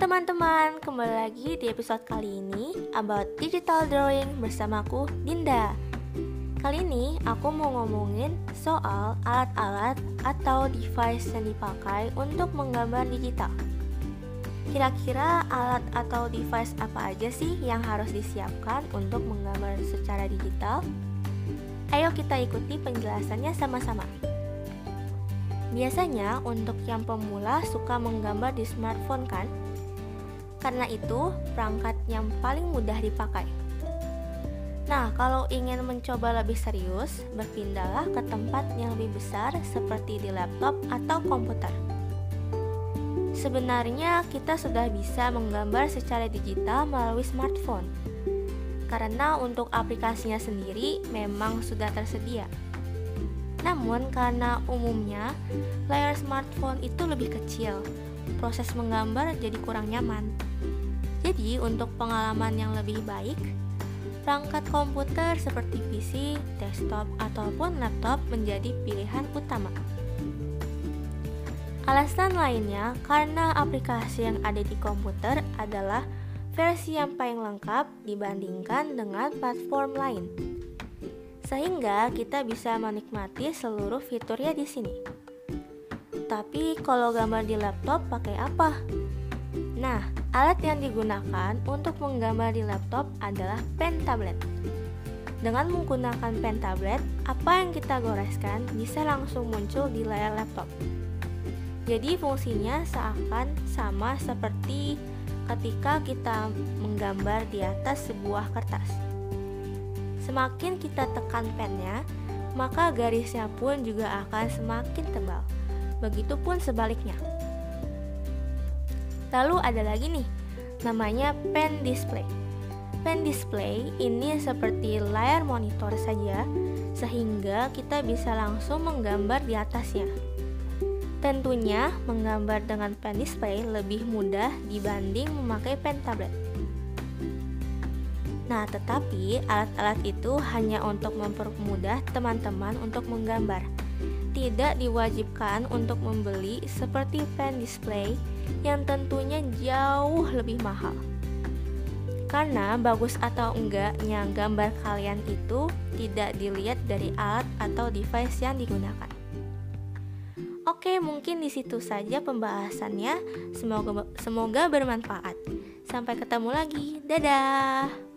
teman-teman, kembali lagi di episode kali ini about digital drawing bersamaku Dinda. Kali ini aku mau ngomongin soal alat-alat atau device yang dipakai untuk menggambar digital. Kira-kira alat atau device apa aja sih yang harus disiapkan untuk menggambar secara digital? Ayo kita ikuti penjelasannya sama-sama. Biasanya untuk yang pemula suka menggambar di smartphone kan? Karena itu perangkat yang paling mudah dipakai. Nah, kalau ingin mencoba lebih serius, berpindahlah ke tempat yang lebih besar seperti di laptop atau komputer. Sebenarnya kita sudah bisa menggambar secara digital melalui smartphone. Karena untuk aplikasinya sendiri memang sudah tersedia. Namun karena umumnya layar smartphone itu lebih kecil, proses menggambar jadi kurang nyaman. Jadi untuk pengalaman yang lebih baik, perangkat komputer seperti PC, desktop, ataupun laptop menjadi pilihan utama. Alasan lainnya karena aplikasi yang ada di komputer adalah versi yang paling lengkap dibandingkan dengan platform lain sehingga kita bisa menikmati seluruh fiturnya di sini. Tapi kalau gambar di laptop pakai apa? Nah, alat yang digunakan untuk menggambar di laptop adalah pen tablet. Dengan menggunakan pen tablet, apa yang kita goreskan bisa langsung muncul di layar laptop. Jadi fungsinya seakan sama seperti ketika kita menggambar di atas sebuah kertas. Semakin kita tekan pennya, maka garisnya pun juga akan semakin tebal. Begitupun sebaliknya. Lalu ada lagi nih, namanya pen display. Pen display ini seperti layar monitor saja, sehingga kita bisa langsung menggambar di atasnya. Tentunya, menggambar dengan pen display lebih mudah dibanding memakai pen tablet. Nah, tetapi alat-alat itu hanya untuk mempermudah teman-teman untuk menggambar. Tidak diwajibkan untuk membeli seperti pen display yang tentunya jauh lebih mahal. Karena bagus atau enggaknya gambar kalian itu tidak dilihat dari alat atau device yang digunakan. Oke, mungkin di situ saja pembahasannya. Semoga semoga bermanfaat. Sampai ketemu lagi. Dadah.